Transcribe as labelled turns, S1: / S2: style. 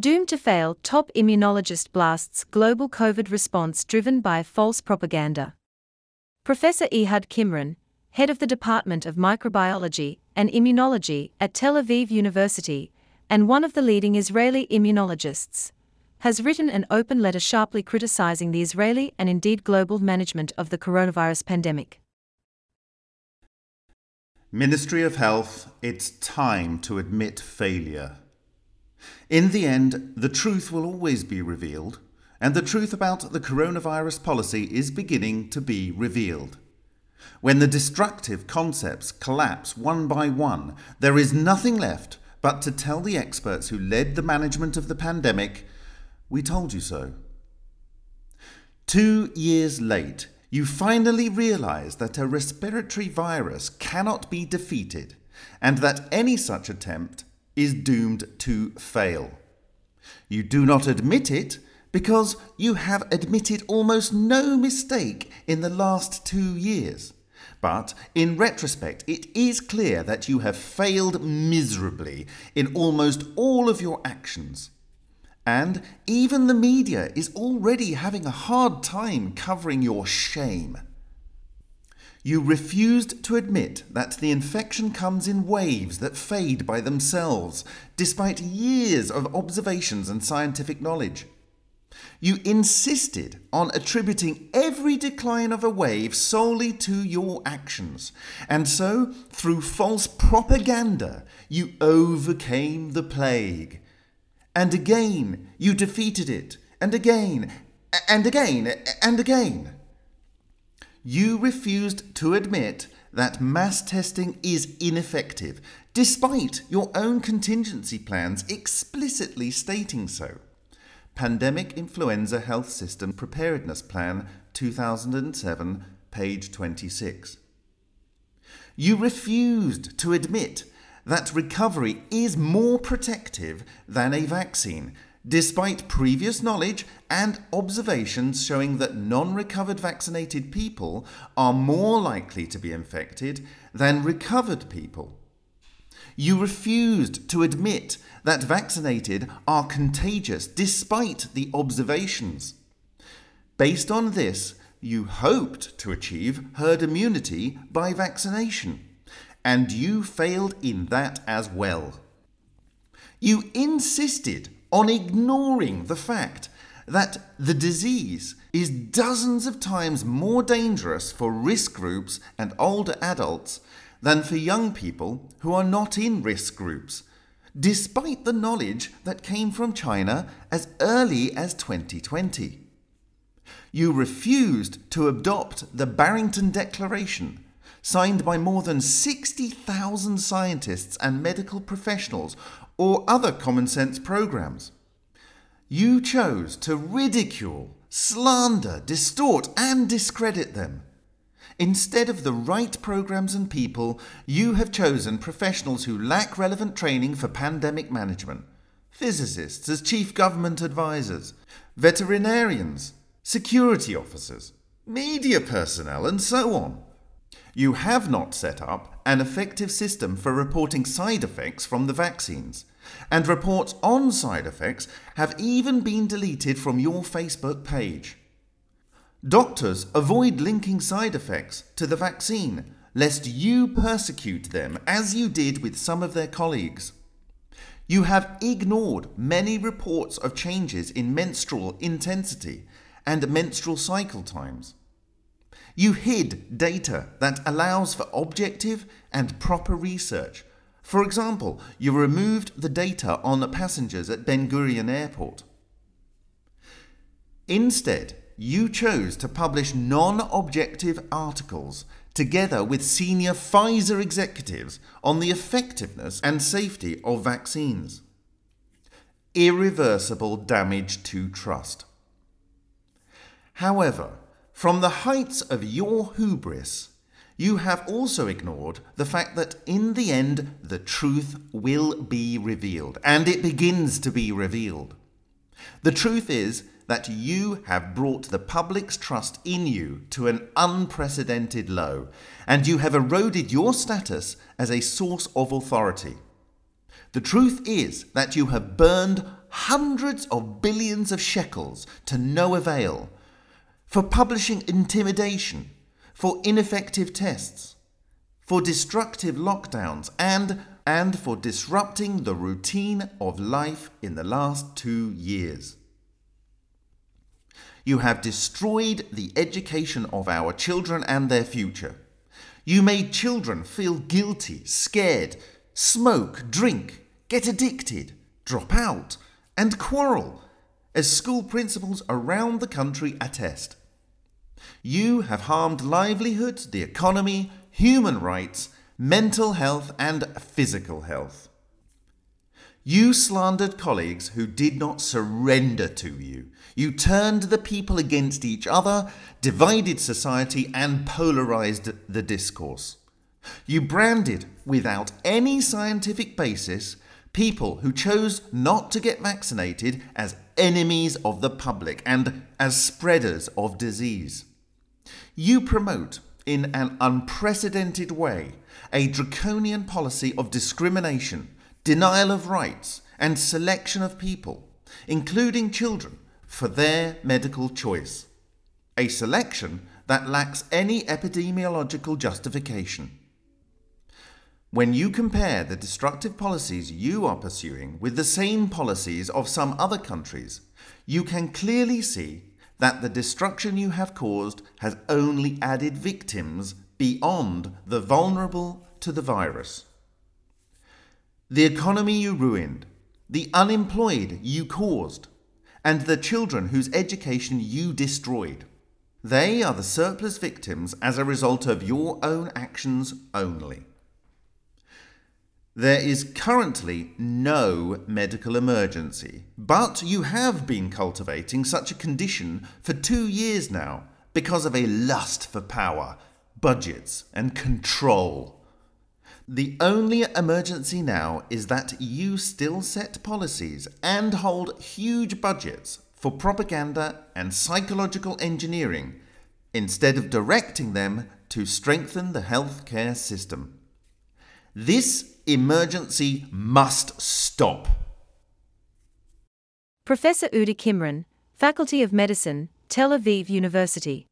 S1: Doomed to fail, top immunologist blasts global COVID response driven by false propaganda. Professor Ehud Qimron, head of the Department of Microbiology and Immunology at Tel Aviv University, and one of the leading Israeli immunologists, has written an open letter sharply criticizing the Israeli and indeed global management of the coronavirus pandemic.
S2: Ministry of Health, it's time to admit failure. In the end, the truth will always be revealed, and the truth about the coronavirus policy is beginning to be revealed. When the destructive concepts collapse one by one, there is nothing left but to tell the experts who led the management of the pandemic, we told you so. Two years late, you finally realize that a respiratory virus cannot be defeated and that any such attempt is doomed to fail. You do not admit it because you have admitted almost no mistake in the last two years. But in retrospect, it is clear that you have failed miserably in almost all of your actions. And even the media is already having a hard time covering your shame. You refused to admit that the infection comes in waves that fade by themselves, despite years of observations and scientific knowledge. You insisted on attributing every decline of a wave solely to your actions, and so, through false propaganda, you overcame the plague. And again, you defeated it, and again, and again, and again you refused to admit that mass testing is ineffective, despite your own contingency plans explicitly stating so. Pandemic Influenza Health System Preparedness Plan 2007, page 26. You refused to admit that recovery is more protective than a vaccine, despite previous knowledge and observations showing that non recovered vaccinated people are more likely to be infected than recovered people. You refused to admit that vaccinated are contagious despite the observations. Based on this, you hoped to achieve herd immunity by vaccination, and you failed in that as well. You insisted on ignoring the fact that the disease is dozens of times more dangerous for risk groups and older adults than for young people who are not in risk groups, despite the knowledge that came from China as early as 2020. You refused to adopt the Barrington Declaration, signed by more than 60,000 scientists and medical professionals or other common sense programs. You chose to ridicule, slander, distort, and discredit them. Instead of the right programs and people, you have chosen professionals who lack relevant training for pandemic management physicists as chief government advisors, veterinarians, security officers, media personnel, and so on. You have not set up an effective system for reporting side effects from the vaccines, and reports on side effects have even been deleted from your Facebook page. Doctors avoid linking side effects to the vaccine, lest you persecute them as you did with some of their colleagues. You have ignored many reports of changes in menstrual intensity and menstrual cycle times. You hid data that allows for objective and proper research. For example, you removed the data on passengers at Ben Gurion Airport. Instead, you chose to publish non objective articles together with senior Pfizer executives on the effectiveness and safety of vaccines. Irreversible damage to trust. However, from the heights of your hubris, you have also ignored the fact that in the end the truth will be revealed, and it begins to be revealed. The truth is that you have brought the public's trust in you to an unprecedented low, and you have eroded your status as a source of authority. The truth is that you have burned hundreds of billions of shekels to no avail, for publishing intimidation, for ineffective tests, for destructive lockdowns, and, and for disrupting the routine of life in the last two years. You have destroyed the education of our children and their future. You made children feel guilty, scared, smoke, drink, get addicted, drop out, and quarrel, as school principals around the country attest. You have harmed livelihoods, the economy, human rights, mental health, and physical health. You slandered colleagues who did not surrender to you. You turned the people against each other, divided society, and polarized the discourse. You branded, without any scientific basis, people who chose not to get vaccinated as enemies of the public and as spreaders of disease. You promote, in an unprecedented way, a draconian policy of discrimination denial of rights, and selection of people, including children, for their medical choice. A selection that lacks any epidemiological justification. When you compare the destructive policies you are pursuing with the same policies of some other countries, you can clearly see that the destruction you have caused has only added victims beyond the vulnerable to the virus the economy you ruined, the unemployed you caused, and the children whose education you destroyed. They are the surplus victims as a result of your own actions only. There is currently no medical emergency, but you have been cultivating such a condition for two years now because of a lust for power, budgets, and control. The only emergency now is that you still set policies and hold huge budgets for propaganda and psychological engineering instead of directing them to strengthen the healthcare system. This emergency must stop.
S1: Professor Udi Qimron, Faculty of Medicine, Tel Aviv University.